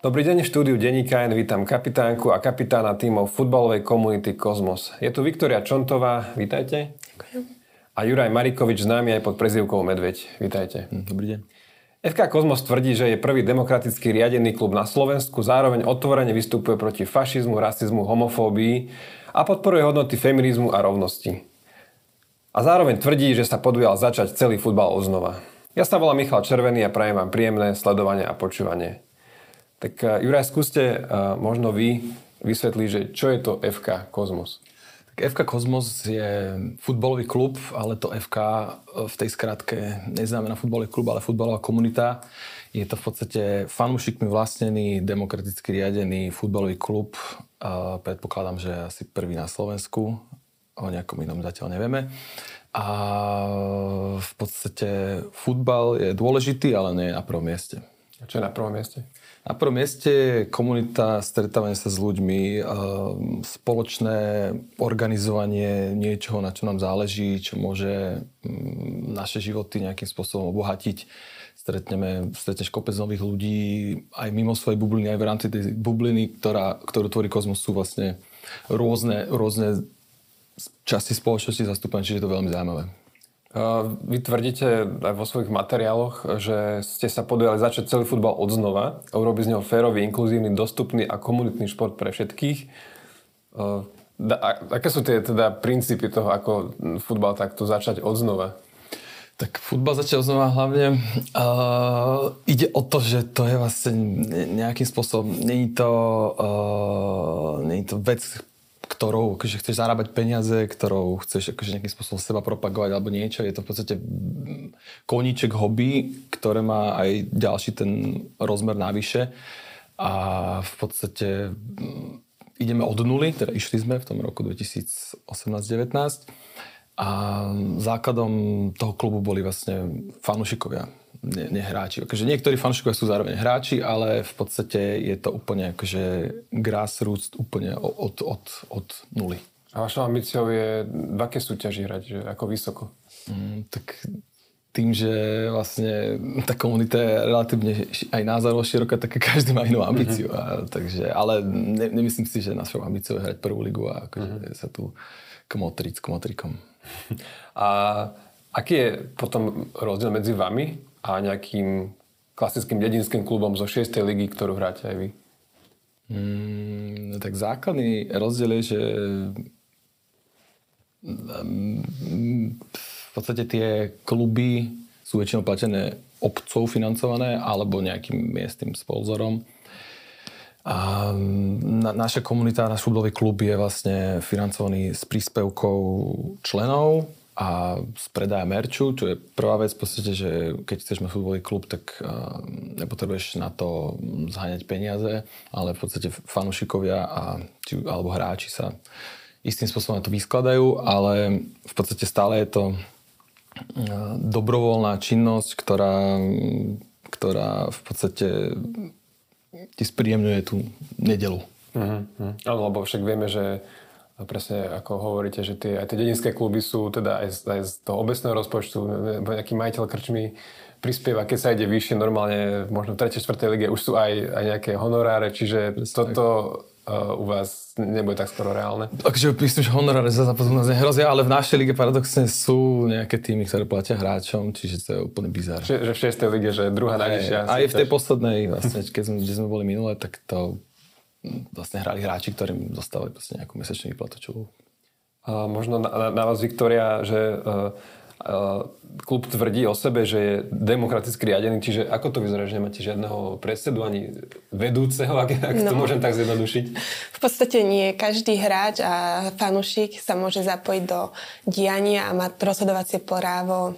Dobrý deň, v štúdiu Deníka N vítam kapitánku a kapitána tímov futbalovej komunity Kozmos. Je tu Viktoria Čontová, vítajte. Ďakujem. A Juraj Marikovič, známy aj pod prezývkou Medveď, vítajte. Hm, dobrý deň. FK Kozmos tvrdí, že je prvý demokraticky riadený klub na Slovensku, zároveň otvorene vystupuje proti fašizmu, rasizmu, homofóbii a podporuje hodnoty feminizmu a rovnosti. A zároveň tvrdí, že sa podujal začať celý futbal oznova. Ja sa volám Michal Červený a prajem vám príjemné sledovanie a počúvanie. Tak eh, Juraj, skúste uh, možno vy vysvetliť, že čo je to FK Kozmos? Tak FK Kozmos je futbalový klub, ale to FK eh, v tej skratke neznamená futbalový klub, ale futbalová komunita. Je to v podstate fanúšikmi vlastnený, demokraticky riadený futbalový klub. Predpokladám, že asi prvý na Slovensku. O nejakom inom zatiaľ nevieme. A v podstate futbal je dôležitý, ale nie je na prvom mieste. A čo je na prvom mieste? Na prvom mieste komunita, stretávanie sa s ľuďmi, spoločné organizovanie niečoho, na čo nám záleží, čo môže mm, naše životy nejakým spôsobom obohatiť. Stretneme, stretneš kopec nových ľudí aj mimo svojej bubliny, aj v rámci tej bubliny, ktorá, ktorú tvorí kozmos, sú vlastne rôzne, rôzne časti spoločnosti zastúpené, čiže je to veľmi zaujímavé. Vy tvrdíte aj vo svojich materiáloch, že ste sa podujali začať celý futbal od znova, urobiť z neho férový, inkluzívny, dostupný a komunitný šport pre všetkých. Aké sú tie teda princípy toho, ako futbal takto začať od znova? Tak futbal začal znova hlavne. Uh, ide o to, že to je vlastne nejakým spôsobom, není to, uh, není to vec, ktorou akože chceš zarábať peniaze, ktorou chceš akože nejakým spôsobom seba propagovať alebo niečo. Je to v podstate koníček hobby, ktoré má aj ďalší ten rozmer navyše. A v podstate mm, ideme od nuly, teda išli sme v tom roku 2018-19 a základom toho klubu boli vlastne fanúšikovia ne, nehráči. Akože niektorí fanúšikovia sú zároveň hráči, ale v podstate je to úplne akože grassroots úplne od, od, od nuly. A vašou ambíciou je v aké súťaži hrať? Že ako vysoko? Mm, tak tým, že vlastne tá komunita je relatívne aj názorovo široká, tak každý má inú ambíciu. Mm-hmm. A, takže, ale ne, nemyslím si, že našou ambíciou je hrať prvú ligu a akože mm-hmm. sa tu kmotriť s kmotrikom. A aký je potom rozdiel medzi vami a nejakým klasickým dedinským klubom zo 6. ligy, ktorú hráte aj vy? Mm, tak základný rozdiel je, že mm, v podstate tie kluby sú väčšinou platené obcov financované alebo nejakým miestnym sponzorom. A na, naša komunita, náš futbalový klub je vlastne financovaný s príspevkou členov a z predaja merču, čo je prvá vec v podstate, že keď chceš mať futbolový klub, tak nepotrebuješ na to zháňať peniaze, ale v podstate fanúšikovia a, alebo hráči sa istým spôsobom na to vyskladajú, ale v podstate stále je to dobrovoľná činnosť, ktorá, ktorá v podstate ti spríjemňuje tú nedelu. Áno, lebo však vieme, že a presne ako hovoríte, že tie, aj tie dedinské kluby sú teda aj z, aj z toho obecného rozpočtu, nejaký majiteľ krčmi prispieva, keď sa ide vyššie, normálne možno v 3. 4. lige už sú aj, aj nejaké honoráre, čiže presne toto uh, u vás nebude tak skoro reálne. Takže myslím, že honoráre za zápas nehrozia, ale v našej lige paradoxne sú nejaké týmy, ktoré platia hráčom, čiže to je úplne bizár. Že, že v 6. lige, že druhá najvyššia. Aj, aj v tej poslednej, vlastne, keď sme, kde sme boli minule, tak to vlastne hrali hráči, ktorým dostali proste nejakú mesečnú výplatu. Čo... A možno na, na vás, Viktoria, že uh, uh, klub tvrdí o sebe, že je demokraticky riadený, čiže ako to vyzerá, že nemáte žiadneho predsedu ani vedúceho, ak, ak no. to môžem tak zjednodušiť? V podstate nie. Každý hráč a fanúšik sa môže zapojiť do diania a mať rozhodovacie právo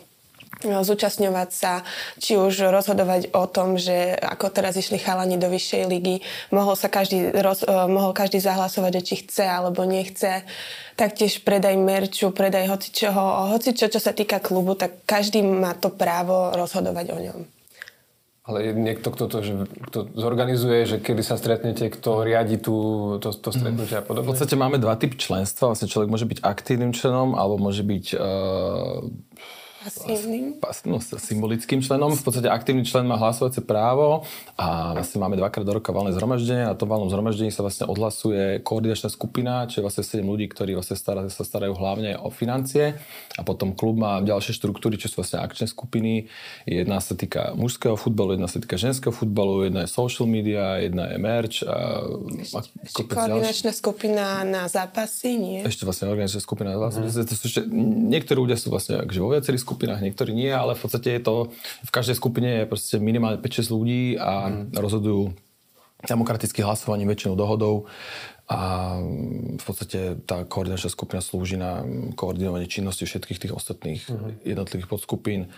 zúčastňovať sa, či už rozhodovať o tom, že ako teraz išli chalani do vyššej ligy, mohol sa každý, roz, eh, mohol každý zahlasovať, že či chce alebo nechce. Taktiež predaj merču, predaj hocičoho, hocičo, čo sa týka klubu, tak každý má to právo rozhodovať o ňom. Ale je niekto, kto to že, kto zorganizuje, že kedy sa stretnete, kto riadi tú, to, to stretnutie a podobne? V podstate máme dva typy členstva. Vlastne človek môže byť aktívnym členom, alebo môže byť uh, Pasívnym? no, symbolickým členom. V podstate aktívny člen má hlasovacie právo a vlastne máme dvakrát do roka valné zhromaždenie a to valnom zhromaždení sa vlastne odhlasuje koordinačná skupina, čo je vlastne 7 ľudí, ktorí vlastne stará, sa starajú hlavne o financie a potom klub má ďalšie štruktúry, čo sú vlastne akčné skupiny. Jedna sa týka mužského futbalu, jedna sa týka ženského futbalu, jedna je social media, jedna je merch. A, a koordinačná ďalší. skupina na zápasy, nie? Ešte vlastne organizačná skupina na zápasy. Mm. Niektorí ľudia sú vlastne akože vo viacerých skupinách, niektorí nie, ale v podstate je to, v každej skupine je proste minimálne 5-6 ľudí a mm. rozhodujú demokratickým hlasovaním, väčšinou dohodou a v podstate tá koordinačná skupina slúži na koordinovanie činnosti všetkých tých ostatných mm. jednotlivých podskupín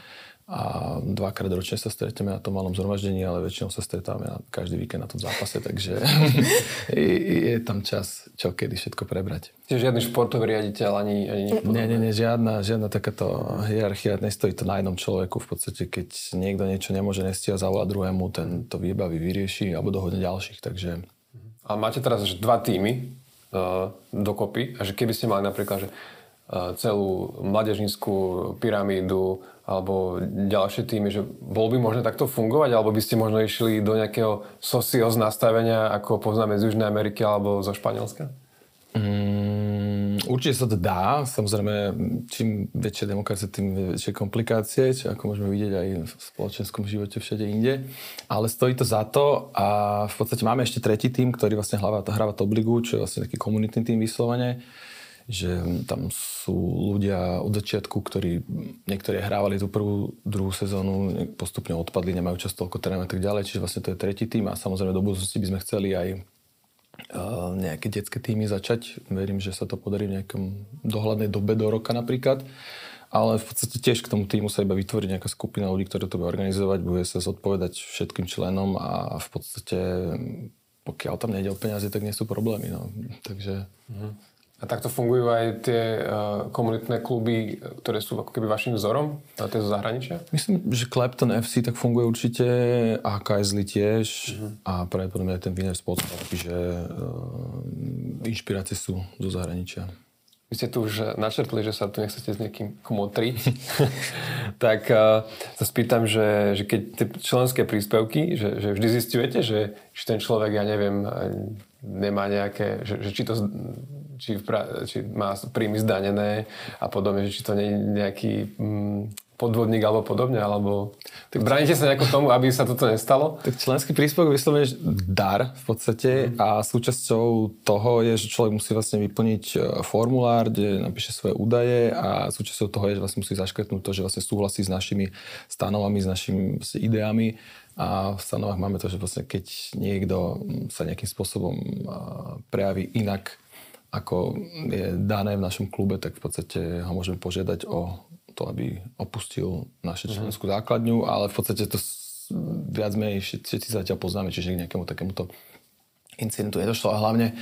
a dvakrát ročne sa stretneme na tom malom zhromaždení, ale väčšinou sa stretáme na každý víkend na tom zápase, takže je, tam čas, čo kedy všetko prebrať. Čiže žiadny športový riaditeľ ani... ani nie, nie, nie, žiadna, žiadna takáto hierarchia, nestojí to na jednom človeku. V podstate, keď niekto niečo nemôže nestia zavolať druhému, ten to výbaví vyrieši alebo dohodne ďalších, takže... A máte teraz že dva týmy uh, dokopy a že keby ste mali napríklad, že uh, celú mladežnickú pyramídu alebo ďalšie týmy, že bol by možné takto fungovať, alebo by ste možno išli do nejakého socios nastavenia, ako poznáme z Južnej Ameriky alebo zo Španielska? Mm, určite sa to dá. Samozrejme, čím väčšia demokracia, tým väčšie komplikácie, čo ako môžeme vidieť aj v spoločenskom živote všade inde. Ale stojí to za to a v podstate máme ešte tretí tým, ktorý vlastne hráva, hráva Top Ligu, čo je vlastne taký komunitný tým vyslovene že tam sú ľudia od začiatku, ktorí niektorí hrávali tú prvú, druhú sezónu, postupne odpadli, nemajú čas toľko trénovať a tak ďalej, čiže vlastne to je tretí tým a samozrejme do budúcnosti by sme chceli aj uh, nejaké detské týmy začať. Verím, že sa to podarí v nejakom dohľadnej dobe do roka napríklad. Ale v podstate tiež k tomu týmu sa iba vytvorí nejaká skupina ľudí, ktoré to bude organizovať, bude sa zodpovedať všetkým členom a v podstate pokiaľ tam nejde o peniaze, tak nie sú problémy. No. Takže... Uh-huh. A takto fungujú aj tie uh, komunitné kluby, ktoré sú ako keby vašim vzorom? A tie zo zahraničia? Myslím, že Clapton FC tak funguje určite, a KSL tiež uh-huh. a pravdepodobne aj ten Wiener Sports čiže uh, inšpirácie sú zo zahraničia. Vy ste tu už načrtli, že sa tu nechcete s niekým kmotriť. tak uh, sa spýtam, že, že keď tie členské príspevky, že, že vždy zistujete, že, že ten človek, ja neviem, nemá nejaké, že, že či to či, pra, či má príjmy zdanené a podobne, že či to nie je nejaký mm, podvodník alebo podobne, alebo tak bránite sa nejako tomu, aby sa toto nestalo? Tak členský príspevok vyslovene dar v podstate mm. a súčasťou toho je, že človek musí vlastne vyplniť e, formulár, kde napíše svoje údaje a súčasťou toho je, že vlastne musí zaškrtnúť to, že vlastne súhlasí s našimi stanovami, s našimi vlastne ideami a v stanovách máme to, že vlastne keď niekto sa nejakým spôsobom prejaví inak ako je dané v našom klube, tak v podstate ho môžeme požiadať o to, aby opustil našu mhm. členskú základňu, ale v podstate to viac menej všetci zatiaľ poznáme, čiže k nejakému takémuto incidentu nedošlo a hlavne,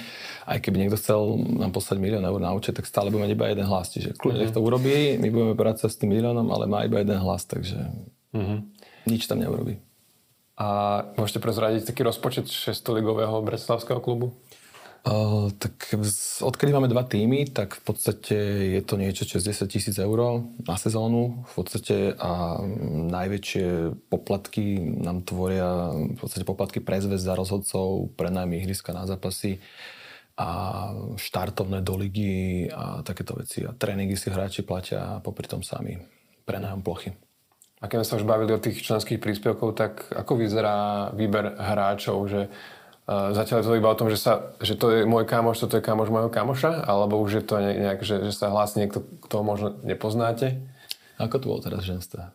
aj keby niekto chcel nám poslať milión eur na účet, tak stále budeme mať iba jeden hlas. Čiže kľudne uh-huh. to urobí, my budeme pracovať s tým miliónom, ale má iba jeden hlas, takže uh-huh. nič tam neurobí. A môžete prezradiť taký rozpočet 6 ligového bratislavského klubu? Uh, tak odkedy máme dva týmy, tak v podstate je to niečo je 10 tisíc eur na sezónu. V podstate a najväčšie poplatky nám tvoria v podstate poplatky pre zväz za rozhodcov, pre najmä ihriska na zápasy a štartovné do ligy a takéto veci. A tréningy si hráči platia popri tom sami pre nájom plochy. A keď sme sa už bavili o tých členských príspevkov, tak ako vyzerá výber hráčov, že Zatiaľ je to iba o tom, že, sa, že to je môj kamoš, toto je kamoš môjho kamoša, alebo už je to nejak, že, že sa hlási niekto, kto možno nepoznáte? Ako to bolo teraz ženstve?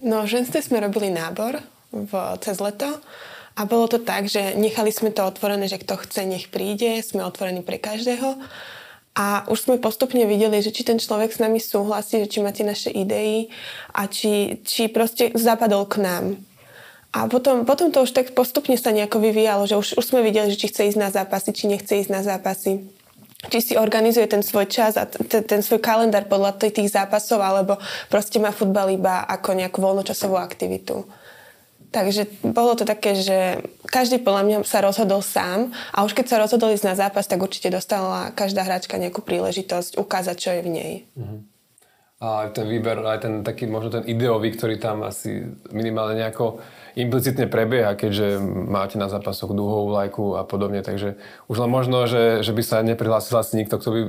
No, ženstve sme robili nábor v, cez leto a bolo to tak, že nechali sme to otvorené, že kto chce, nech príde, sme otvorení pre každého. A už sme postupne videli, že či ten človek s nami súhlasí, že či má tie naše idei a či, či proste zapadol k nám. A potom, potom to už tak postupne sa nejako vyvíjalo, že už, už sme videli, že či chce ísť na zápasy, či nechce ísť na zápasy či si organizuje ten svoj čas a t- ten svoj kalendár podľa tých zápasov, alebo proste má futbal iba ako nejakú voľnočasovú aktivitu. Takže bolo to také, že každý podľa mňa sa rozhodol sám a už keď sa rozhodol ísť na zápas, tak určite dostala každá hráčka nejakú príležitosť ukázať, čo je v nej. Uh-huh. A aj ten výber, aj ten taký možno ten ideový, ktorý tam asi minimálne nejako implicitne prebieha, keďže máte na zápasoch dúhovú lajku a podobne, takže už len možno, že, že by sa neprihlásil asi nikto, kto by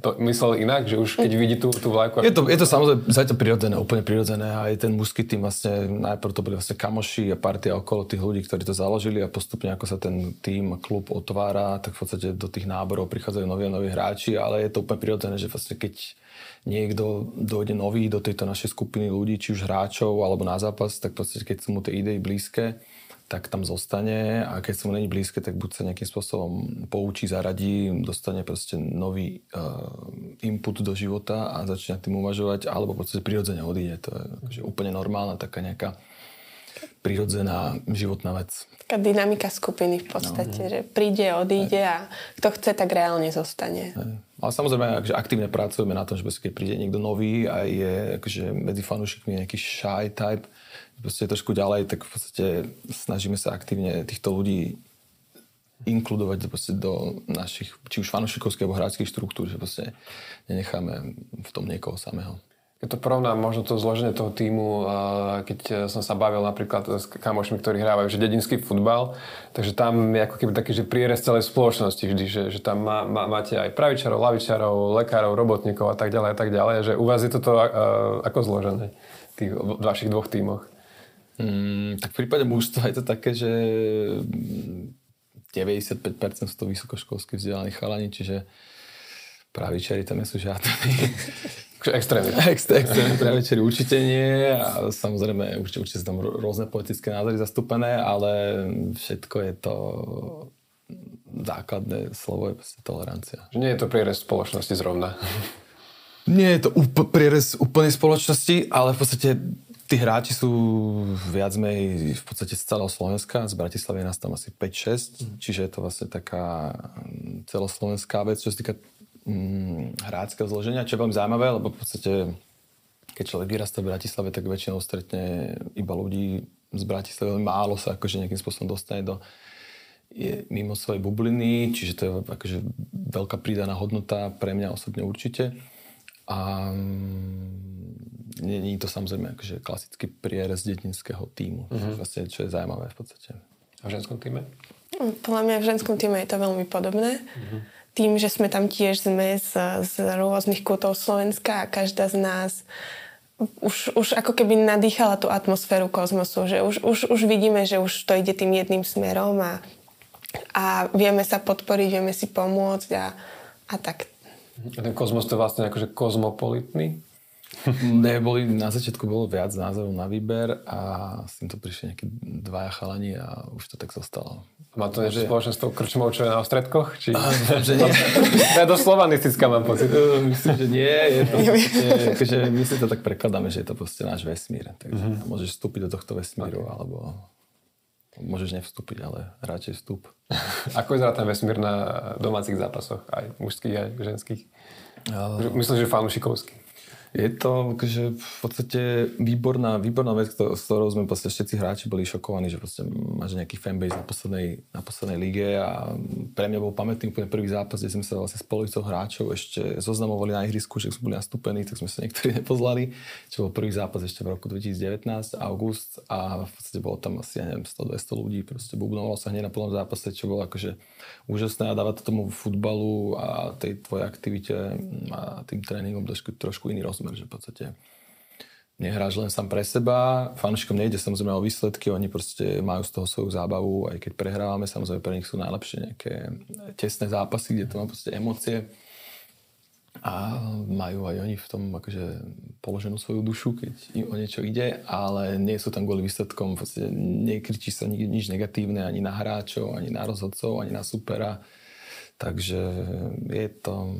to myslel inak, že už keď vidí tú, tú vlajku. Je to, je to samozrejme zatiaľ prirodzené, úplne prirodzené a aj ten mužský tým vlastne najprv to boli vlastne kamoši a partia okolo tých ľudí, ktorí to založili a postupne ako sa ten tým, klub otvára, tak v podstate do tých náborov prichádzajú noví a noví hráči, ale je to úplne prirodzené, že vlastne keď niekto dojde nový do tejto našej skupiny ľudí, či už hráčov alebo na zápas, tak proste keď sú mu tie idei blízke, tak tam zostane a keď sa mu není blízke, tak buď sa nejakým spôsobom poučí, zaradí, dostane proste nový uh, input do života a začne tým uvažovať, alebo proste prirodzene odíde. To je akože úplne normálna taká nejaká prirodzená životná vec. Taká dynamika skupiny v podstate, no. že príde, odíde a kto chce, tak reálne zostane. Ale samozrejme, že aktívne pracujeme na tom, že keď príde niekto nový a je akože medzi fanúšikmi nejaký shy type, proste trošku ďalej, tak v podstate snažíme sa aktívne týchto ľudí inkludovať do našich, či už fanúšikovských alebo hráčských štruktúr, že proste nenecháme v tom niekoho samého. Keď to porovnám možno to zloženie toho týmu, keď som sa bavil napríklad s kamošmi, ktorí hrávajú že dedinský futbal, takže tam je ako keby taký, že prierez celej spoločnosti vždy, že, že tam má, má, máte aj pravičarov, lavičarov, lekárov, robotníkov a tak ďalej a tak ďalej, že u vás je toto ako zložené v tých vašich dvoch tímoch? Mm, tak v prípade mužstva je to také, že 95% sú to vysokoškolsky vzdelaní chalani, čiže pravičari tam nie sú žiadni. Extrémne. extrémne pravičari určite nie a samozrejme určite, určite sú tam rôzne politické názory zastúpené, ale všetko je to základné slovo je proste tolerancia. Nie je to prierez spoločnosti zrovna. Nie je to up- prierez úplnej spoločnosti, ale v podstate tí hráči sú viac menej v podstate z celého Slovenska. Z Bratislavy je nás tam asi 5-6, mm. čiže je to vlastne taká celoslovenská vec, čo sa týka mm, hráckého zloženia, čo je veľmi zaujímavé, lebo v podstate keď človek vyrastá v Bratislave, tak väčšinou stretne iba ľudí z Bratislavy, málo sa akože nejakým spôsobom dostane do je mimo svojej bubliny, čiže to je akože veľká pridaná hodnota pre mňa osobne určite. A mm, nie, nie je to samozrejme akože klasický prierez detinského týmu, uh-huh. vlastne, čo je zaujímavé v podstate. A v ženskom týme? Podľa mňa v ženskom týme je to veľmi podobné. Uh-huh tým, že sme tam tiež sme z, z rôznych kútov Slovenska a každá z nás už, už ako keby nadýchala tú atmosféru kozmosu, že už, už, už vidíme, že už to ide tým jedným smerom a, a vieme sa podporiť, vieme si pomôcť a, a tak. A ten kozmos to je vlastne akože kozmopolitný? Neboli, na začiatku bolo viac názorov na výber a s týmto prišli nejakí dvaja chalani a už to tak zostalo. Má to niečo spoločné s tou krčmou, čo je na ostredkoch? Či... Že nie. to je dosť slovanistická, mám pocit. Myslím, že nie. Je to, akože my si to tak prekladáme, že je to proste náš vesmír. Takže uh-huh. môžeš vstúpiť do tohto vesmíru, okay. alebo môžeš nevstúpiť, ale radšej vstúp. Ako vyzerá ten vesmír na domácich zápasoch, aj mužských, aj ženských? Uh... Myslím, že fanúšikovský. Je to že v podstate výborná, výborná vec, s ktorou sme proste všetci hráči boli šokovaní, že proste máš nejaký fanbase na poslednej, na poslednej lige a pre mňa bol pamätný úplne prvý zápas, kde sme sa vlastne s polovicou hráčov ešte zoznamovali na ihrisku, že sme boli nastúpení, tak sme sa niektorí nepozlali, čo bol prvý zápas ešte v roku 2019, august a v podstate bolo tam asi, ja neviem, 100-200 ľudí, proste bubnovalo sa hneď na plnom zápase, čo bolo akože úžasné a dáva to tomu futbalu a tej tvojej aktivite a tým tréningom trošku, trošku iný rozmer, že v podstate nehráš len sám pre seba, fanúšikom nejde samozrejme o výsledky, oni proste majú z toho svoju zábavu, aj keď prehrávame, samozrejme pre nich sú najlepšie nejaké tesné zápasy, kde to má proste emócie a majú aj oni v tom akože položenú svoju dušu, keď im o niečo ide, ale nie sú tam kvôli výsledkom, proste nekričí sa nič negatívne ani na hráčov, ani na rozhodcov, ani na supera. Takže je to,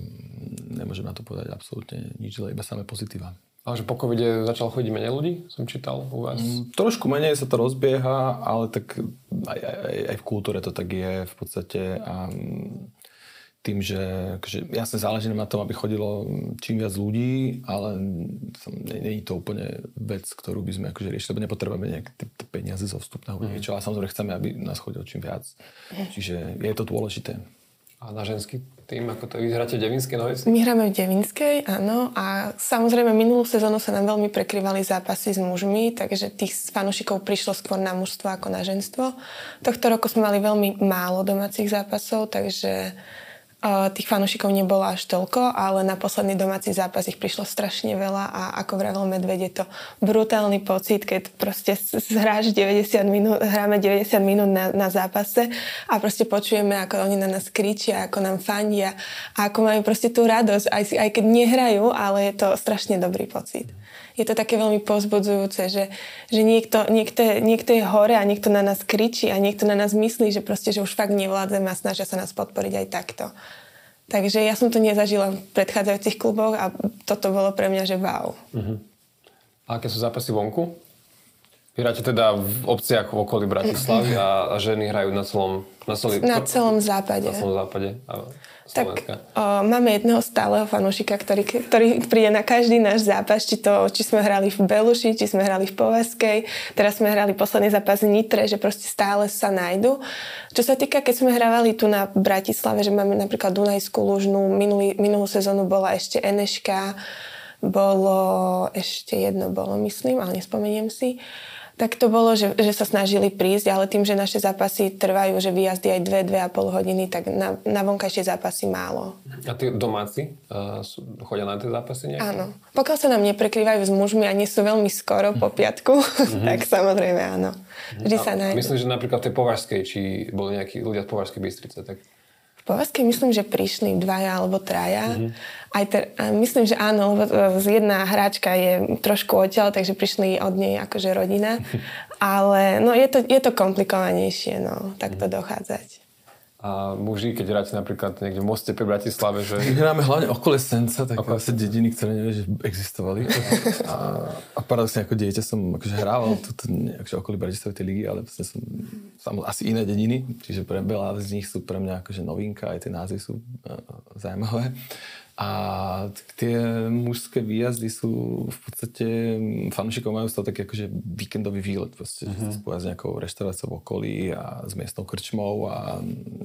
nemôžem na to povedať absolútne nič, iba samé pozitíva. Ale že po covide začal chodiť menej ľudí, som čítal u vás? Mm, trošku menej sa to rozbieha, ale tak aj, aj, aj v kultúre to tak je v podstate. A tým, že akože, jasne záleží na tom, aby chodilo čím viac ľudí, ale nie, je to úplne vec, ktorú by sme akože riešili, lebo nepotrebujeme nejaké peniaze zo vstupného mm. niečo, ale samozrejme chceme, aby nás chodilo čím viac. Čiže je to dôležité. A na ženský tým, ako to vyhráte v Devinskej Novici? My hráme v Devinskej, áno. A samozrejme minulú sezónu sa nám veľmi prekrývali zápasy s mužmi, takže tých fanúšikov prišlo skôr na mužstvo ako na ženstvo. Tohto roku sme mali veľmi málo domácich zápasov, takže tých fanúšikov nebolo až toľko, ale na posledný domáci zápas ich prišlo strašne veľa a ako vravel Medved, je to brutálny pocit, keď proste hráš 90 minút, hráme 90 minút na, na zápase a proste počujeme, ako oni na nás kričia, ako nám fandia a ako majú proste tú radosť, aj, aj keď nehrajú, ale je to strašne dobrý pocit je to také veľmi pozbudzujúce, že, že niekto, niekto, niekto je hore a niekto na nás kričí a niekto na nás myslí, že proste, že už fakt nevládzeme a snažia sa nás podporiť aj takto. Takže ja som to nezažila v predchádzajúcich kluboch a toto bolo pre mňa, že wow. Uh-huh. A aké sú zápasy vonku? Hráte teda v obciach v okolí Bratislavy a, a ženy hrajú na celom... Na, celý, na celom západe. Na celom západe. A tak o, máme jedného stáleho fanúšika, ktorý, ktorý príde na každý náš zápas, či, to, či sme hrali v Beluši, či sme hrali v Povazkej, teraz sme hrali posledný zápas v Nitre, že proste stále sa nájdu. Čo sa týka, keď sme hrávali tu na Bratislave, že máme napríklad Dunajskú Lužnú, minulý, minulú sezónu bola ešte Eneška, bolo ešte jedno bolo, myslím, ale nespomeniem si. Tak to bolo, že, že sa snažili prísť, ale tým, že naše zápasy trvajú, že výjazdy aj 2-2,5 hodiny, tak na, na vonkajšie zápasy málo. A tí domáci uh, sú, chodia na tie zápasy nejaké? Áno. Pokiaľ sa nám neprekrývajú s mužmi a nie sú veľmi skoro po piatku, mm-hmm. tak samozrejme áno. Vždy a sa nájde. Myslím, že napríklad v tej Považskej, či boli nejakí ľudia z Považskej Bystrice, tak Povazke myslím, že prišli dvaja alebo traja. Mm-hmm. Aj ter, a myslím, že áno, lebo jedna hráčka je trošku odtiaľ, takže prišli od nej akože rodina. Ale no, je, to, je to komplikovanejšie, no, takto mm-hmm. dochádzať a muži, keď hráte napríklad niekde v Moste pri Bratislave, že... My hráme hlavne okolo Senca, tak asi dediny, ktoré nevie, že existovali. A, a paradoxne ako dieťa som akože hrával tuto, akože okolí Bratislavy tej ligy, ale vlastne som sam, asi iné dediny, čiže pre veľa z nich sú pre mňa akože novinka, aj tie názvy sú uh, zaujímavé. A tie mužské výjazdy sú v podstate, fanúšikov majú z toho taký akože víkendový výlet, proste, uh-huh. že spoja s nejakou reštauráciou v okolí a s miestnou krčmou a,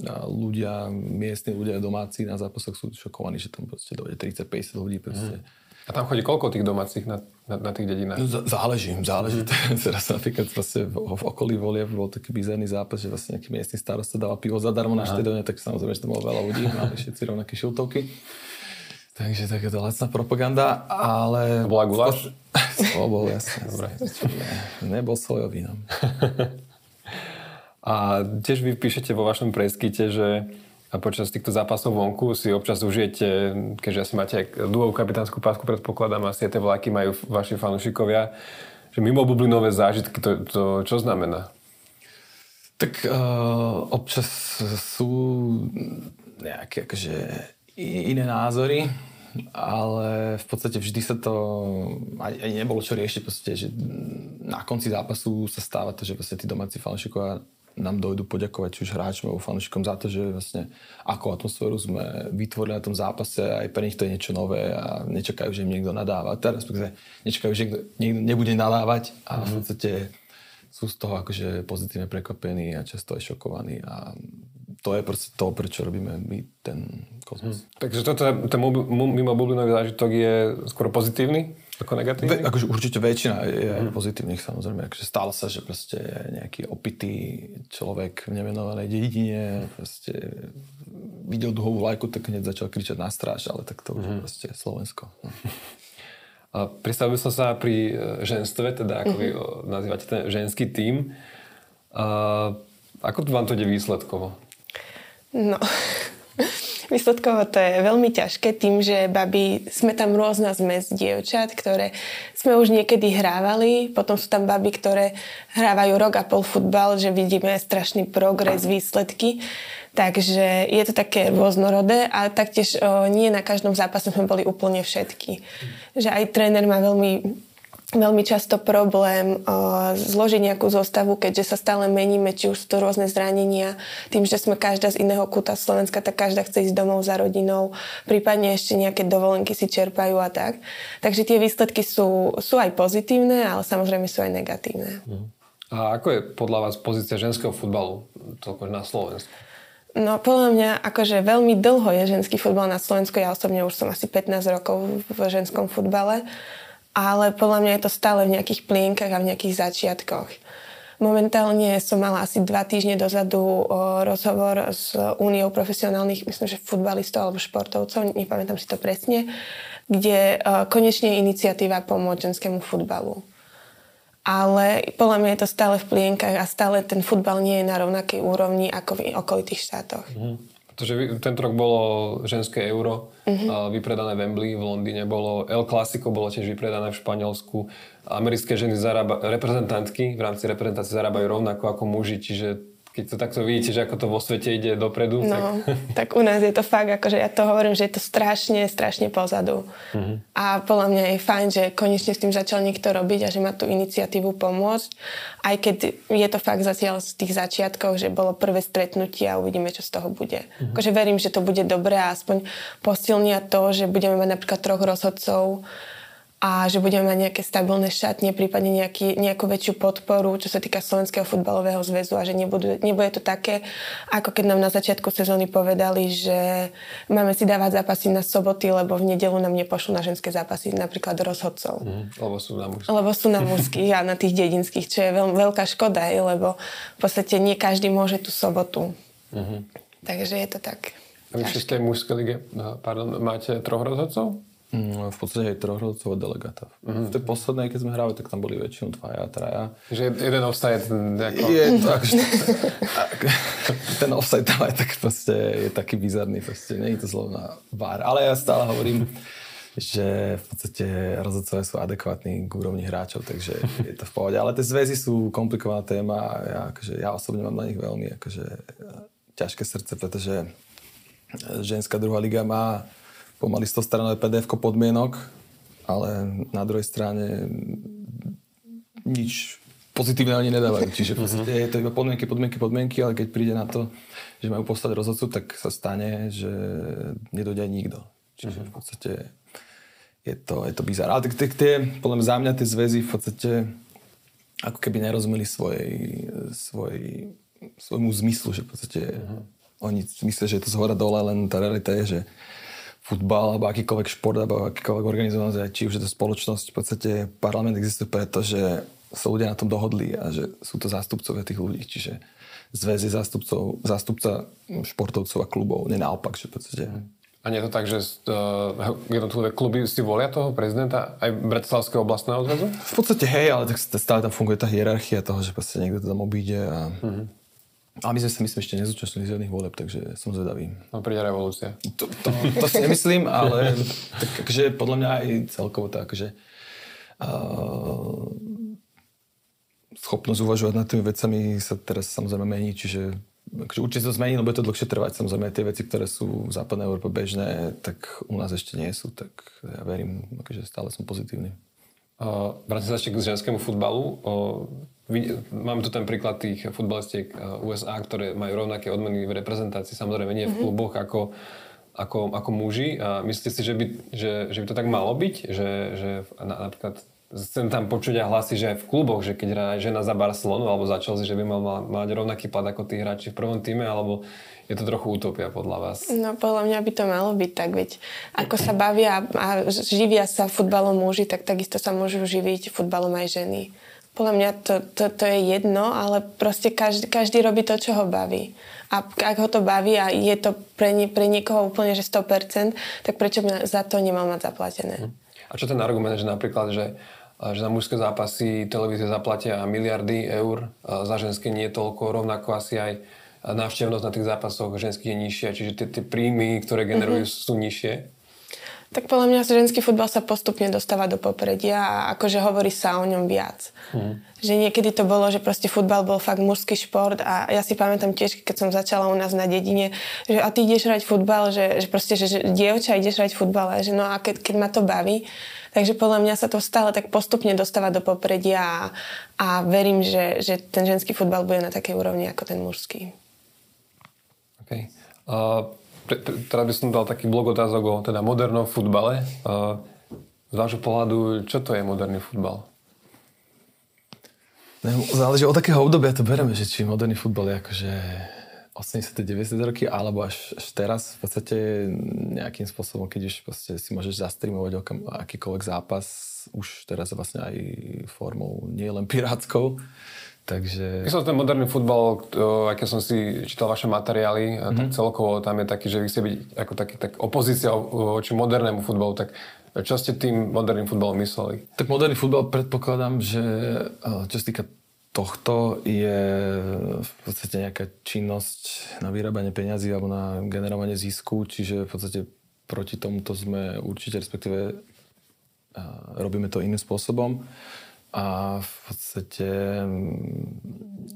a ľudia, miestni ľudia domáci na zápasoch sú šokovaní, že tam proste dojde 30-50 ľudí proste. Uh-huh. A tam chodí koľko tých domácich na, na, na tých dedinách? Z- záleží, záleží. Mm. Teraz napríklad vlastne v, v okolí volie bol taký bizarný zápas, že vlastne nejaký miestny starosta dával pivo zadarmo na štedone, tak samozrejme, že tam bolo veľa ľudí, mali všetci rovnaké šiltovky. Takže takéto lacná propaganda, ale... To bola guláš? To bol, jasne. Dobre. Ne, nebol. No. A tiež vy píšete vo vašom preskyte, že a počas týchto zápasov vonku si občas užijete, keďže asi máte dúhovú kapitánsku pásku, predpokladám, asi tie vlaky majú vaši fanúšikovia, že mimo bublinové zážitky, to, to čo znamená? Tak uh, občas sú nejaké akože iné názory, ale v podstate vždy sa to ani nebolo čo riešiť, proste, že na konci zápasu sa stáva to, že vlastne tí domáci fanúšikovia nám dojdu poďakovať či už hráčom alebo fanúšikom za to, že vlastne akú atmosféru sme vytvorili na tom zápase, aj pre nich to je niečo nové a nečakajú, že im niekto nadáva. Teraz nečakajú, že niekto, niekto nebude nadávať a v mhm. podstate sú z toho akože pozitívne prekvapení a často aj šokovaní a to je proste to, prečo robíme my ten kozmos. Hmm. Takže toto, ten mimo bublinový zážitok je skôr pozitívny ako negatívny? Ve, akože určite väčšina je hmm. pozitívnych samozrejme. Akože stále sa, že proste nejaký opitý človek v nemenovanej dedine proste videl duhovú lajku, tak hneď začal kričať na stráž, ale tak to už hmm. je proste Slovensko. No. A predstavil som sa pri e, ženstve, teda ako vy mhm. nazývate ten ženský tím. A ako vám to ide výsledkovo? No, výsledkovo to je veľmi ťažké tým, že baby, sme tam rôzna zmes dievčat, ktoré sme už niekedy hrávali, potom sú tam baby, ktoré hrávajú rok a pol futbal, že vidíme strašný progres, výsledky. Takže je to také rôznorodé a taktiež o, nie na každom zápase sme boli úplne všetky. Že aj tréner má veľmi veľmi často problém uh, zložiť nejakú zostavu, keďže sa stále meníme, či už sú to rôzne zranenia. Tým, že sme každá z iného kúta Slovenska, tak každá chce ísť domov za rodinou, prípadne ešte nejaké dovolenky si čerpajú a tak. Takže tie výsledky sú, sú aj pozitívne, ale samozrejme sú aj negatívne. A ako je podľa vás pozícia ženského futbalu na Slovensku? No podľa mňa akože veľmi dlho je ženský futbal na Slovensku. Ja osobne už som asi 15 rokov v ženskom futbale. Ale podľa mňa je to stále v nejakých plienkach a v nejakých začiatkoch. Momentálne som mala asi dva týždne dozadu rozhovor s Úniou profesionálnych, myslím, že futbalistov alebo športovcov, nepamätám si to presne, kde konečne je iniciatíva pomôcť ženskému futbalu. Ale podľa mňa je to stále v plienkach a stále ten futbal nie je na rovnakej úrovni ako v okolitých štátoch. Mm-hmm. Pretože tento rok bolo ženské euro uh-huh. vypredané v Wembley, v Londýne bolo El Clasico, bolo tiež vypredané v Španielsku. Americké ženy zarába, reprezentantky v rámci reprezentácie zarábajú rovnako ako muži, čiže keď to takto vidíte, že ako to vo svete ide dopredu. No, tak... tak u nás je to fakt, akože ja to hovorím, že je to strašne, strašne pozadu. Uh-huh. A podľa mňa je fajn, že konečne s tým začal niekto robiť a že má tú iniciatívu pomôcť. Aj keď je to fakt zatiaľ z tých začiatkov, že bolo prvé stretnutie a uvidíme, čo z toho bude. Uh-huh. Akože verím, že to bude dobré a aspoň posilnia to, že budeme mať napríklad troch rozhodcov, a že budeme mať nejaké stabilné šatne, prípadne nejaký, nejakú väčšiu podporu, čo sa týka Slovenského futbalového zväzu a že nebude, nebude to také, ako keď nám na začiatku sezóny povedali, že máme si dávať zápasy na soboty, lebo v nedelu nám nepošlu na ženské zápasy napríklad rozhodcov. Mm, lebo sú na mužských. Lebo sú na mužských a na tých dedinských, čo je veľ, veľká škoda, lebo v podstate nie každý môže tú sobotu. Mm-hmm. Takže je to tak. A vy v tej mužskej lige, pardon, máte troch rozhodcov? Mm, v podstate aj trojrodcov delegátov. Mm-hmm. V tej poslednej, keď sme hrali, tak tam boli väčšinou dvaja, traja. Že jeden offside ako... Je to, ten offside tam aj tak proste je taký bizarný, proste nie je to zlovná vár. Ale ja stále hovorím, že v podstate rozhodcovia sú adekvátni k úrovni hráčov, takže je to v pohode. Ale tie zväzy sú komplikovaná téma a ja, akože, ja osobne mám na nich veľmi akože, ťažké srdce, pretože ženská druhá liga má pomaly 100 stranové pdf podmienok, ale na druhej strane nič pozitívne ani nedávajú. Čiže v podstate je to iba podmienky, podmienky, podmienky, ale keď príde na to, že majú poslať rozhodcu, tak sa stane, že nedojde aj nikto. Čiže v podstate je to, je to bizar. Ale tie, tie, podľa mňa za mňa tie zväzy v podstate ako keby nerozumeli svojej, svojej, svojmu zmyslu, že v podstate uh-huh. oni myslia, že je to z hora dole, len tá realita je, že futbal alebo akýkoľvek šport alebo akýkoľvek organizovanosť, či už je to spoločnosť, v podstate parlament existuje preto, že sa ľudia na tom dohodli a že sú to zástupcovia tých ľudí, čiže zväz je zástupcov, zástupca športovcov a klubov, nie naopak, že v podstate... A nie je to tak, že uh, jednotlivé kluby si volia toho prezidenta aj Bratislavského oblastného zväzu? V podstate hej, ale tak stále tam funguje tá hierarchia toho, že proste niekto to tam obíde a... Uh-huh. Ale my sme sa myslím ešte nezúčastnili žiadnych voleb, takže som zvedavý. No príde revolúcia. To, to, to si nemyslím, ale tak, akože, podľa mňa aj celkovo tak, že uh, schopnosť uvažovať nad tými vecami sa teraz samozrejme mení, čiže akože určite sa zmení, no bude to dlhšie trvať. Samozrejme tie veci, ktoré sú v západnej Európe bežné, tak u nás ešte nie sú, tak ja verím, akože stále som pozitívny. Vrátim sa ešte k ženskému futbalu. Máme tu ten príklad tých futbalistiek eh, USA, ktoré majú rovnaké odmeny v reprezentácii, samozrejme nie v mhm. kluboch ako, ako, ako muži. A myslíte si, že by, že, že by to tak malo byť? Že, že na, napríklad chcem tam počuť aj hlasy, že aj v kluboch, že keď žena za Barcelonu alebo za Chelsea, že by mal mať rovnaký plat ako tí hráči v prvom týme, alebo je to trochu utopia podľa vás? No podľa mňa by to malo byť tak, veď ako sa bavia a živia sa futbalom muži, tak takisto sa môžu živiť futbalom aj ženy. Podľa mňa to, to, to je jedno, ale proste každý, každý robí to, čo ho baví. A ak ho to baví a je to pre, nie, pre niekoho úplne že 100%, tak prečo by za to nemal mať zaplatené? Mhm. A čo ten argument, že napríklad, že, že na mužské zápasy televízie zaplatia miliardy eur, za ženské nie toľko, rovnako asi aj návštevnosť na tých zápasoch ženských je nižšia, čiže tie, tie príjmy, ktoré generujú, mm-hmm. sú nižšie. Tak podľa mňa ženský futbal sa postupne dostáva do popredia a akože hovorí sa o ňom viac. Mm. Že niekedy to bolo, že proste futbal bol fakt mužský šport a ja si pamätám tiež, keď som začala u nás na dedine, že a ty ideš hrať futbal, že, že proste, že, že dievča ideš hrať futbal, že no a keď, keď ma to baví, Takže podľa mňa sa to stále tak postupne dostáva do popredia a, a verím, že, že ten ženský futbal bude na takej úrovni ako ten mužský. Okay. Uh, teraz by som dal taký blog otázok o teda modernom futbale. Z vášho pohľadu, čo to je moderný futbal? Záleží od takého obdobia to bereme, že či moderný futbal je akože 80. 90. roky, alebo až, až teraz v podstate nejakým spôsobom, keď už si môžeš zastreamovať akýkoľvek zápas, už teraz vlastne aj formou nie len pirátskou. Takže... Myslím, ten moderný futbal, aké som si čítal vaše materiály, mm-hmm. tak celkovo tam je taký, že vy ste byť ako taký, tak opozícia voči modernému futbalu, tak čo ste tým moderným futbalom mysleli? Tak moderný futbal predpokladám, že čo sa týka tohto je v podstate nejaká činnosť na vyrábanie peňazí alebo na generovanie zisku, čiže v podstate proti tomuto sme určite, respektíve robíme to iným spôsobom a v podstate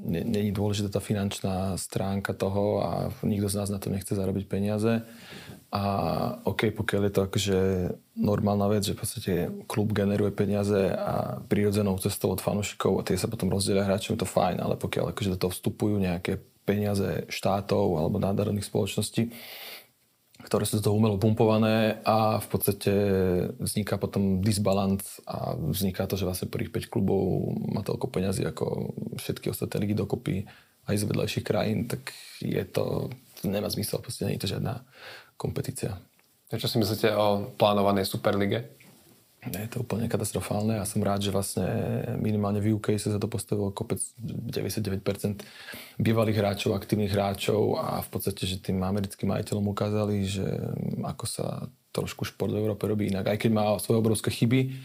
není dôležitá tá finančná stránka toho a nikto z nás na to nechce zarobiť peniaze. A OK, pokiaľ je to akože normálna vec, že v podstate klub generuje peniaze a prírodzenou cestou od fanúšikov a tie sa potom rozdielia hráčom, je to fajn, ale pokiaľ akože do toho vstupujú nejaké peniaze štátov alebo národných spoločností, ktoré sú z toho umelo pumpované a v podstate vzniká potom disbalans a vzniká to, že vlastne prvých 5 klubov má toľko peňazí ako všetky ostatné ligy dokopy aj z vedľajších krajín, tak je to, to nemá zmysel, proste nie je to žiadna kompetícia. A čo si myslíte o plánovanej Superlige? Je to úplne katastrofálne a som rád, že vlastne minimálne v UK sa za to postavilo kopec 99% bývalých hráčov, aktívnych hráčov a v podstate, že tým americkým majiteľom ukázali, že ako sa trošku šport v Európe robí inak. Aj keď má svoje obrovské chyby,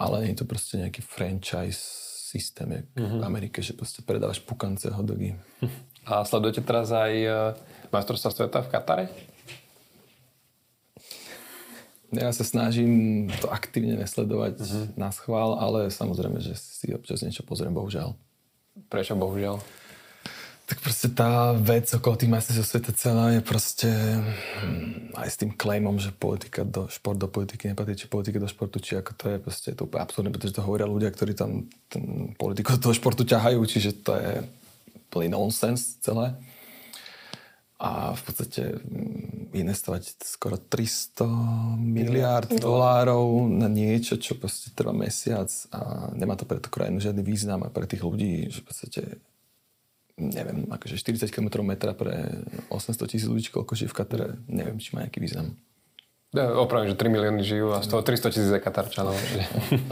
ale je to proste nejaký franchise systém, jak mm-hmm. v Amerike, že proste predávaš pukance, hodogy. A sledujete teraz aj eh, majstrovstvá sveta v Katare? Ja sa snažím to aktívne nesledovať uh-huh. na schvál, ale samozrejme, že si občas niečo pozriem, bohužiaľ. Prečo bohužiaľ? Tak proste tá vec okolo tých majstrovstiev sveta celá je proste hm, aj s tým claimom, že politika do, šport do politiky nepatrí, či politika do športu, či ako to je proste je to úplne absurdné, pretože to hovoria ľudia, ktorí tam ten politiku do toho športu ťahajú, čiže to je plný nonsens celé a v podstate mm, investovať skoro 300 miliárd dolárov na niečo, čo proste trvá mesiac a nemá to pre tú krajinu žiadny význam a pre tých ľudí, že v podstate neviem, akože 40 km metra pre 800 tisíc ľudí, koľko žije v Katare, neviem, či má nejaký význam. Ja, opravím, že 3 milióny žijú a z toho 300 tisíc je Katarčanov.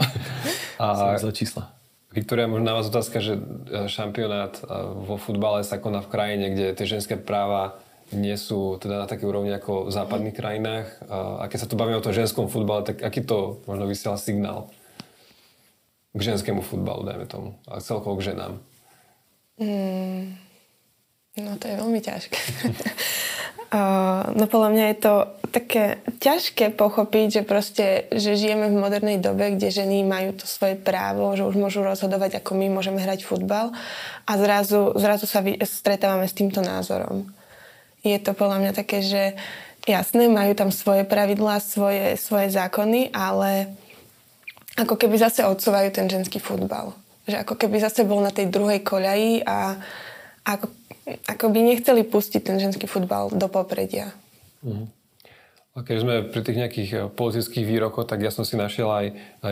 a... Som čísla. Viktoria, možno na vás otázka, že e, šampionát e, vo futbale sa koná v krajine, kde tie ženské práva nie sú teda na také úrovni ako v západných krajinách. A keď sa tu bavíme o tom ženskom futbale, tak aký to možno vysiela signál k ženskému futbalu, dajme tomu, a celkovo k ženám? Mm, no to je veľmi ťažké. Uh, no podľa mňa je to také ťažké pochopiť, že proste, že žijeme v modernej dobe, kde ženy majú to svoje právo, že už môžu rozhodovať, ako my môžeme hrať futbal a zrazu, zrazu sa vy, stretávame s týmto názorom. Je to podľa mňa také, že jasné, majú tam svoje pravidlá, svoje, svoje zákony, ale ako keby zase odsúvajú ten ženský futbal. Že ako keby zase bol na tej druhej koľaji a ako ako by nechceli pustiť ten ženský futbal do popredia. Uh-huh. A keď sme pri tých nejakých eh, politických výrokoch, tak ja som si našiel aj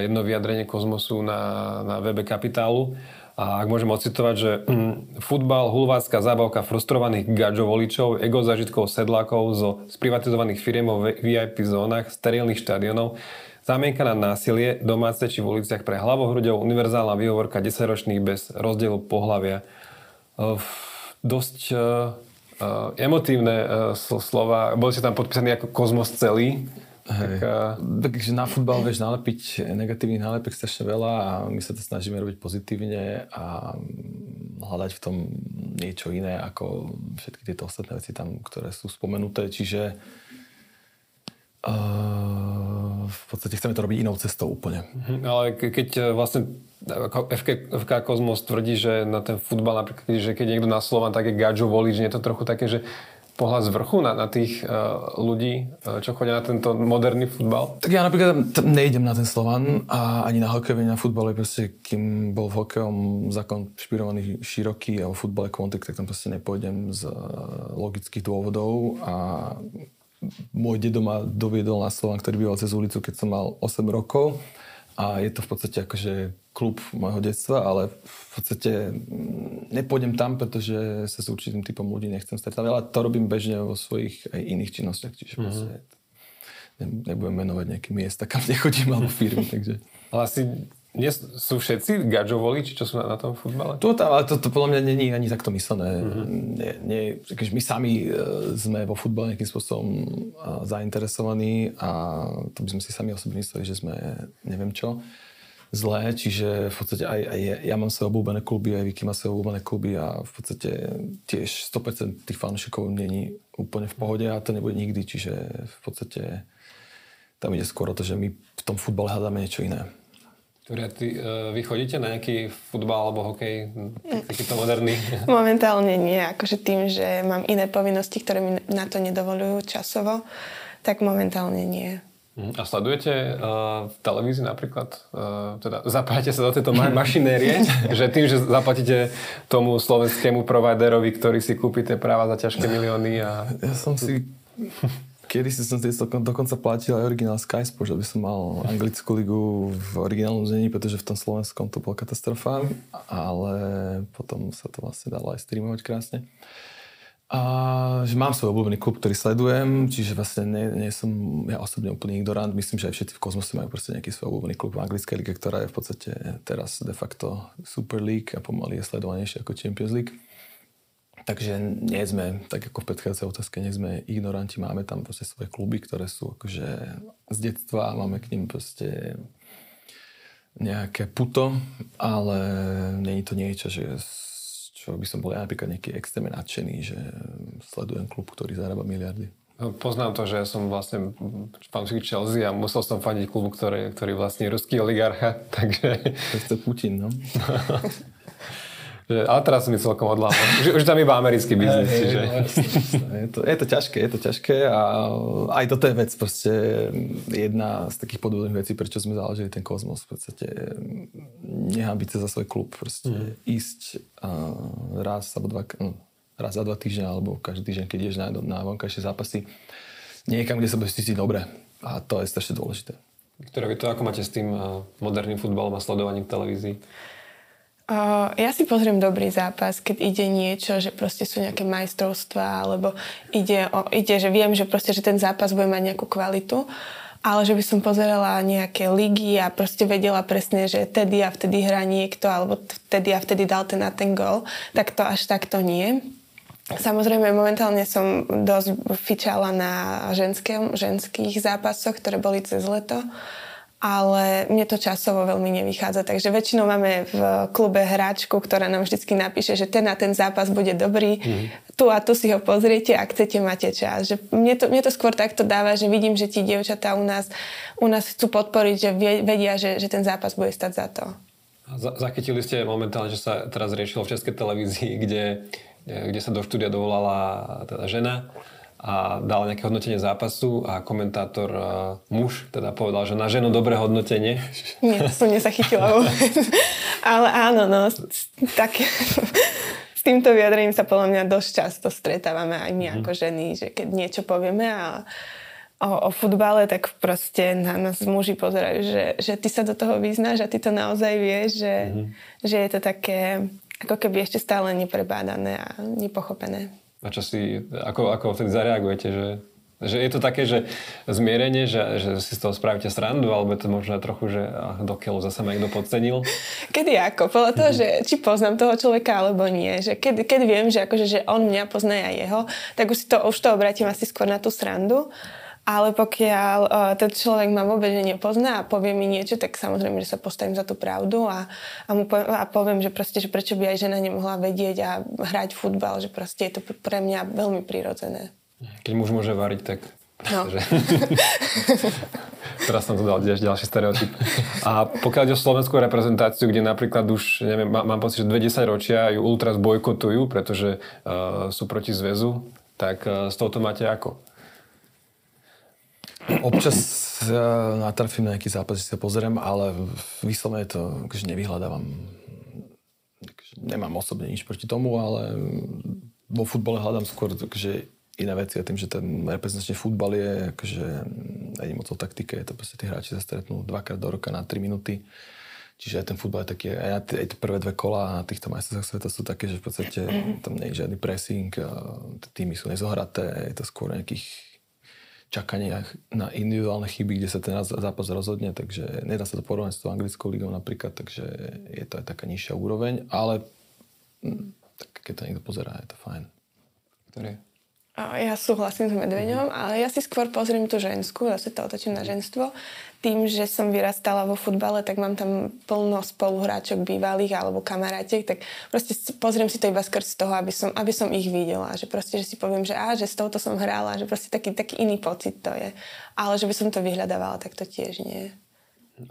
jedno vyjadrenie Kozmosu na, na webe Kapitálu. A ak môžem ocitovať, že hm, futbal, hulvácká zábavka frustrovaných gadžo voličov, ego zažitkov sedlákov zo sprivatizovaných firiem vo VIP zónach, sterilných štadionov, zamienka na násilie, domáce či v uliciach pre hlavohrudov, univerzálna výhovorka 10-ročných bez rozdielu pohlavia. Dosť uh, emotívne uh, slova. Boli ste tam podpísaní ako kozmos celý. Hej. Tak, uh... Takže na futbal vieš nalepiť negatívnych nálepek strašne veľa a my sa to snažíme robiť pozitívne a mm, hľadať v tom niečo iné ako všetky tieto ostatné veci tam, ktoré sú spomenuté. Čiže uh, v podstate chceme to robiť inou cestou úplne. Mhm, ale keď vlastne FK, Kozmos tvrdí, že na ten futbal napríklad, že keď niekto na Slovan, tak je Gadžo volič, nie je to trochu také, že pohľad z vrchu na, na tých uh, ľudí, uh, čo chodia na tento moderný futbal? Tak ja napríklad t- nejdem na ten Slovan a ani na hokej, na futbale, proste kým bol v hokejom zákon špirovaný široký a o futbale kontek, tak tam proste nepôjdem z uh, logických dôvodov a môj dedo ma doviedol na Slovan, ktorý býval cez ulicu, keď som mal 8 rokov a je to v podstate akože klub môjho detstva, ale v podstate mm, nepôjdem tam, pretože sa s určitým typom ľudí nechcem stretávať, ale to robím bežne vo svojich aj iných činnostiach, čiže mm-hmm. nebudem menovať nejaké miesta, kam nechodím, alebo firmy, takže... Ale asi nie, sú všetci gadžo voliči, čo sú na, na tom futbale? Tu, ale to, to podľa mňa není ani takto myslené. Mm-hmm. Nie, nie, my sami e, sme vo futbale nejakým spôsobom e, zainteresovaní a to by sme si sami osobne mysleli, že sme neviem čo zlé, čiže v podstate aj, aj ja mám svoje obľúbené kluby, aj Vicky má svoje obľúbené kluby a v podstate tiež 100% tých fanúšikov není úplne v pohode a to nebude nikdy, čiže v podstate tam ide skôr o to, že my v tom futbale hľadáme niečo iné. Ktoré ty, uh, vy chodíte na nejaký futbal alebo hokej, takýto moderný? Momentálne nie, akože tým, že mám iné povinnosti, ktoré mi na to nedovolujú časovo, tak momentálne nie. Mhm. A sledujete uh, v televízii napríklad, uh, teda zapájate sa do tejto ma- mašinérie, že tým, že zaplatíte tomu slovenskému providerovi, ktorý si kúpi tie práva za ťažké milióny a... Ja som si... Kedy si som si dokonca platil aj originál Sky Sports, aby som mal anglickú ligu v originálnom znení, pretože v tom slovenskom to bola katastrofa, ale potom sa to vlastne dalo aj streamovať krásne. A že mám svoj obľúbený klub, ktorý sledujem, čiže vlastne nie, nie som ja osobne úplný ignorant. Myslím, že aj všetci v Kozmose majú proste nejaký svoj obľúbený klub v anglickej lige, ktorá je v podstate teraz de facto Super League a pomaly je sledovanejšia ako Champions League. Takže nie sme, tak ako v predchádzajúcej otázke, nie sme ignoranti, máme tam proste svoje kluby, ktoré sú akože z detstva, máme k ním proste nejaké puto, ale je to niečo, že čo by som bol ja napríklad nejaký extrémne nadšený, že sledujem klub, ktorý zarába miliardy. No, poznám to, že ja som vlastne fanúšik Chelsea a musel som fandiť klubu, ktorý, ktorý vlastne ruský oligarcha, takže... To je Putin, no. Že, ale teraz som mi celkom odlámal. Už, už tam iba americký biznis. Hey. No, je, to, je to ťažké, je to ťažké a aj toto je vec proste jedna z takých podvodných vecí, prečo sme založili ten kozmos. V podstate nehábiť sa za svoj klub. Proste mm. ísť uh, raz alebo dva, no, raz za dva týždňa alebo každý týždeň, keď ideš na, na vonkajšie zápasy niekam, kde sa budeš cítiť dobre. A to je strašne dôležité. Ktoré vy to ako máte s tým moderným futbalom a sledovaním v televízii? Uh, ja si pozriem dobrý zápas, keď ide niečo, že proste sú nejaké majstrovstvá, alebo ide, o, ide, že viem, že proste, že ten zápas bude mať nejakú kvalitu, ale že by som pozerala nejaké ligy a proste vedela presne, že vtedy a vtedy hrá niekto, alebo vtedy a vtedy dal ten na ten gol, tak to až takto nie. Samozrejme, momentálne som dosť fičala na ženském, ženských zápasoch, ktoré boli cez leto ale mne to časovo veľmi nevychádza. Takže väčšinou máme v klube hráčku, ktorá nám vždy napíše, že ten a ten zápas bude dobrý, mm. tu a tu si ho pozriete, ak chcete, máte čas. Že mne, to, mne to skôr takto dáva, že vidím, že ti dievčatá u nás, u nás chcú podporiť, že vedia, že, že ten zápas bude stať za to. Zachytili ste momentálne, že sa teraz riešilo v Českej televízii, kde, kde sa do štúdia dovolala teda žena a dal nejaké hodnotenie zápasu a komentátor uh, muž teda povedal, že na ženu dobré hodnotenie. Nie, to som nezachytila Ale áno, no, tak s týmto vyjadrením sa podľa mňa dosť často stretávame aj my mm. ako ženy, že keď niečo povieme a o, o futbale, tak proste na nás muži pozerajú, že, že ty sa do toho vyznáš a ty to naozaj vieš, že, mm. že je to také ako keby ešte stále neprebádané a nepochopené. A čo si, ako, ako vtedy zareagujete, že, že je to také, že zmierenie, že, že si z toho spravíte srandu, alebo je to možno trochu, že do keľu zase ma niekto podcenil? Kedy ako? Podľa toho, že či poznám toho človeka, alebo nie. Že keď, keď viem, že, akože, že on mňa pozná a jeho, tak už, si to, už to obratím asi skôr na tú srandu. Ale pokiaľ uh, ten človek ma vôbec nepozná a povie mi niečo, tak samozrejme, že sa postavím za tú pravdu a, a, mu poviem, a poviem, že, proste, že prečo by aj žena nemohla vedieť a hrať futbal, že proste je to pre mňa veľmi prirodzené. Keď muž môže variť, tak No. Že... Teraz som tu dal tiež ďalší stereotyp. A pokiaľ ide o slovenskú reprezentáciu, kde napríklad už, neviem, mám pocit, že 20 ročia ju ultras bojkotujú, pretože uh, sú proti zväzu, tak uh, s touto máte ako? Občas ja natrafím na nejaký zápas, si sa pozriem, ale vyslovene to akože nevyhľadávam. Akože nemám osobne nič proti tomu, ale vo futbale hľadám skôr akože iné veci a tým, že ten reprezentačný futbal je akože není moc o taktike, je to proste tí hráči sa stretnú dvakrát do roka na 3 minúty. Čiže aj ten futbal je taký, aj, aj tie prvé dve kola na týchto majstrovstvách sveta sú také, že v podstate tam nie je žiadny pressing, týmy sú nezohraté, je to skôr nejakých čakaniach na individuálne chyby, kde sa ten zápas rozhodne, takže nedá sa to porovnať s tou anglickou ligou napríklad, takže je to aj taká nižšia úroveň, ale hm, tak keď to niekto pozerá, je to fajn. Ktorý? Ja súhlasím s Medveďom, ale ja si skôr pozriem tú ženskú, zase to otočím na ženstvo. Tým, že som vyrastala vo futbale, tak mám tam plno spoluhráčok bývalých alebo kamarátiek, tak proste pozriem si to iba skrz toho, aby som, aby som ich videla. Že proste, že si poviem, že á, že s touto som hrála, že proste taký, taký iný pocit to je. Ale že by som to vyhľadávala, tak to tiež nie.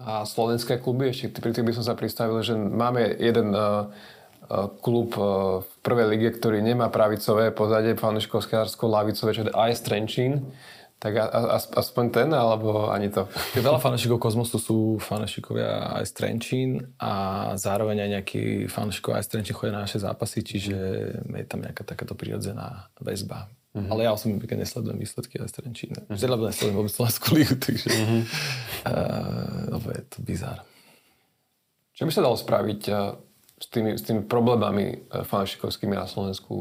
A slovenské kluby, ešte pri tých by som sa pristavil, že máme jeden uh, klub e, v prvej lige, ktorý nemá pravicové pozadie, fanúškovskársko lavicové, čo je AS Trenčín. Tak a, a, aspoň ten, alebo ani to? Veľa fanúšikov Kozmosu sú fanúšikovia AS Trenčín a zároveň aj nejakí fanúšikov AS Trenčín chodia na naše zápasy, čiže je tam nejaká takáto prirodzená väzba. Mm-hmm. Ale ja osobne keď nesledujem výsledky AS Trenčín. Mm-hmm. Vzhľadom nesledujem vôbec Slovenskú ligu, takže mm-hmm. uh, je to bizár. Čo by sa dalo spraviť s tými, s tými problémami e, fanšikovskými na Slovensku.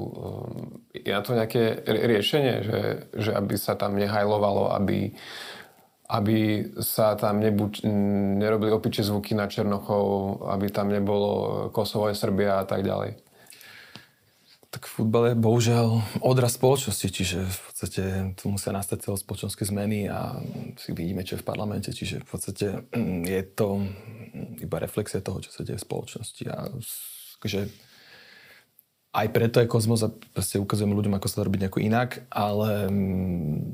E, je na to nejaké riešenie, že, že aby sa tam nehajlovalo, aby, aby sa tam nebuď, nerobili opiče zvuky na Černochov, aby tam nebolo Kosovo, Srbia a tak ďalej? Tak futbal je bohužiaľ odraz spoločnosti, čiže v podstate tu musia nastať celospoločenské zmeny a si vidíme, čo je v parlamente, čiže v podstate mm, je to iba reflexia toho, čo sa deje v spoločnosti. A že aj preto je kozmos a proste ukazujeme ľuďom, ako sa to robiť nejako inak, ale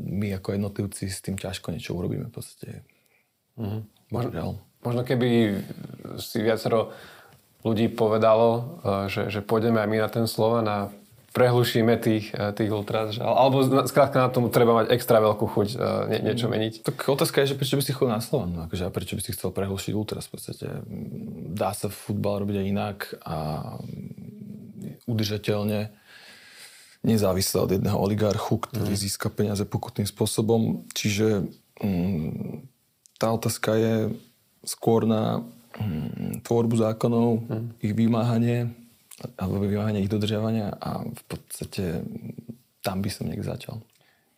my ako jednotlivci s tým ťažko niečo urobíme. Proste. Mm-hmm. Možno, možno keby si viacero ľudí povedalo, eh, že, že pôjdeme aj my na ten Slovan a prehlušíme tých, eh, tých ultras. Alebo skrátka na tomu treba mať extra veľkú chuť eh, nie, niečo mm. meniť. Tak otázka je, že prečo by si chodil na Slovan? No, akože, a prečo by si chcel prehlušiť ultras? V podstate mm, dá sa futbal robiť aj inak a udržateľne nezávisle od jedného oligarchu, ktorý mm. získa peniaze pokutným spôsobom. Čiže mm, tá otázka je skôr na tvorbu zákonov, mm. ich vymáhanie alebo vymáhanie ich dodržiavania a v podstate tam by som niekde začal.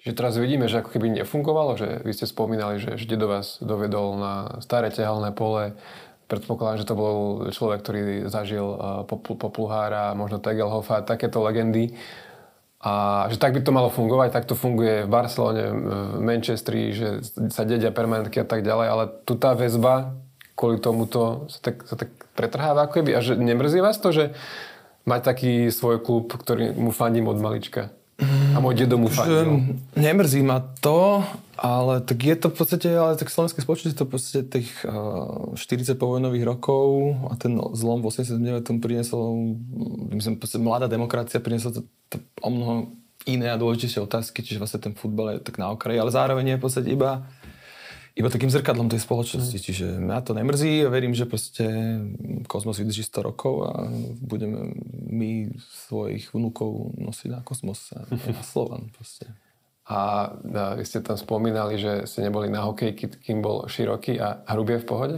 Čiže teraz vidíme, že ako keby nefungovalo, že vy ste spomínali, že vždy do vás dovedol na staré tehalné pole. Predpokladám, že to bol človek, ktorý zažil Popluhára, možno Tegelhofa, takéto legendy. A že tak by to malo fungovať, tak to funguje v Barcelone, v Manchestri, že sa dedia permanentky a tak ďalej, ale tu tá väzba kvôli tomuto sa tak, sa tak pretrháva ako keby. A že nemrzí vás to, že mať taký svoj klub, ktorý mu fandím od malička. A môj dedo mu fandil. Nemrzí ma to, ale tak je to v podstate, ale tak slovenské spoločnosti to v podstate tých uh, 40 povojnových rokov a ten zlom v 89. priniesol, myslím, podstate mladá demokracia priniesla to, to o mnoho iné a dôležitejšie otázky, čiže vlastne ten futbal je tak na okraji, ale zároveň je v podstate iba iba takým zrkadlom tej spoločnosti. Mm. Čiže mňa to nemrzí a verím, že proste kozmos vydrží 100 rokov a budeme my svojich vnúkov nosiť na kosmos a na Slovan proste. A, a vy ste tam spomínali, že ste neboli na hokej, kým bol široký a hrubie v pohode?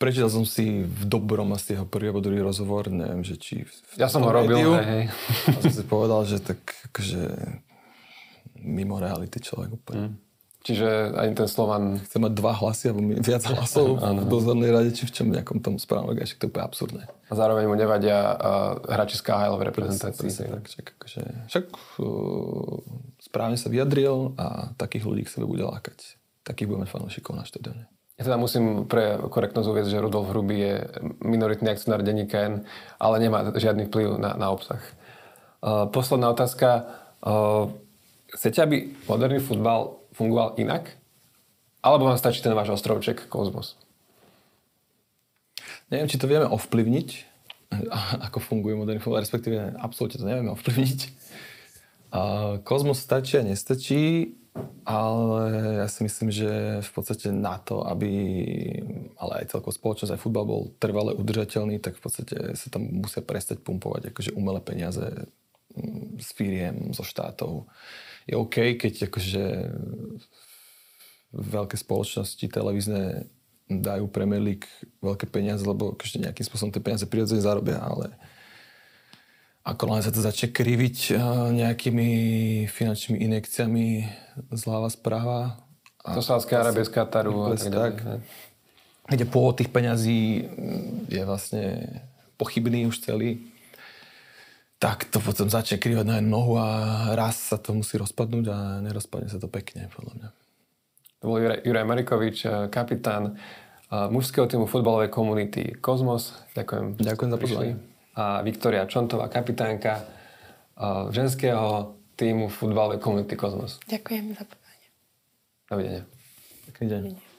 Prečítal som si v dobrom asi jeho prvý alebo druhý rozhovor, neviem, že či... Ja som ho robil, hej, hej. A som si povedal, že tak akože mimo reality človek úplne. Mm. Čiže aj ten Slovan... Chce mať dva hlasy alebo viac hlasov v dozornej rade, či v čom nejakom tom správnom že to je úplne absurdné. A zároveň mu nevadia uh, hráči z KHL v reprezentácii. Tak, však, akože, však uh, správne sa vyjadril a takých ľudí k sebe bude lákať. Takých budeme fanúšikov na štadióne. Ja teda musím pre korektnosť uvieť, že Rudolf Hrubý je minoritný akcionár denníka N, ale nemá žiadny vplyv na, na obsah. Uh, posledná otázka. Uh, Chcete, aby moderný futbal fungoval inak? Alebo vám stačí ten váš ostrovček Kozmos? Neviem, či to vieme ovplyvniť, ako funguje moderný futbal, respektíve absolútne to nevieme ovplyvniť. Kozmos stačí a nestačí, ale ja si myslím, že v podstate na to, aby ale aj celkovo spoločnosť, aj futbal bol trvale udržateľný, tak v podstate sa tam musia prestať pumpovať akože umelé peniaze mm, z firiem, zo štátov. Je OK, keď akože veľké spoločnosti televízne dajú Premier League veľké peniaze, lebo akože nejakým spôsobom tie peniaze prirodzene zarobia, ale ako len sa to začne kriviť eh, nejakými finančnými injekciami zľava správa. To Sádskej Arábie z Kataru. A tak, tak kde pôvod tých peňazí mm, je vlastne pochybný už celý, tak to potom začne krývať na nohu a raz sa to musí rozpadnúť a nerozpadne sa to pekne, podľa mňa. To bol Juraj, Juraj Marikovič, eh, kapitán eh, mužského týmu futbalovej komunity Kozmos. Ďakujem. Ďakujem za pozvanie. A Viktoria Čontová, kapitánka eh, ženského týmu futbalovej komunity Kozmos. Ďakujem za pozvanie. Dovidenia. Pekný deň. Dovidenia.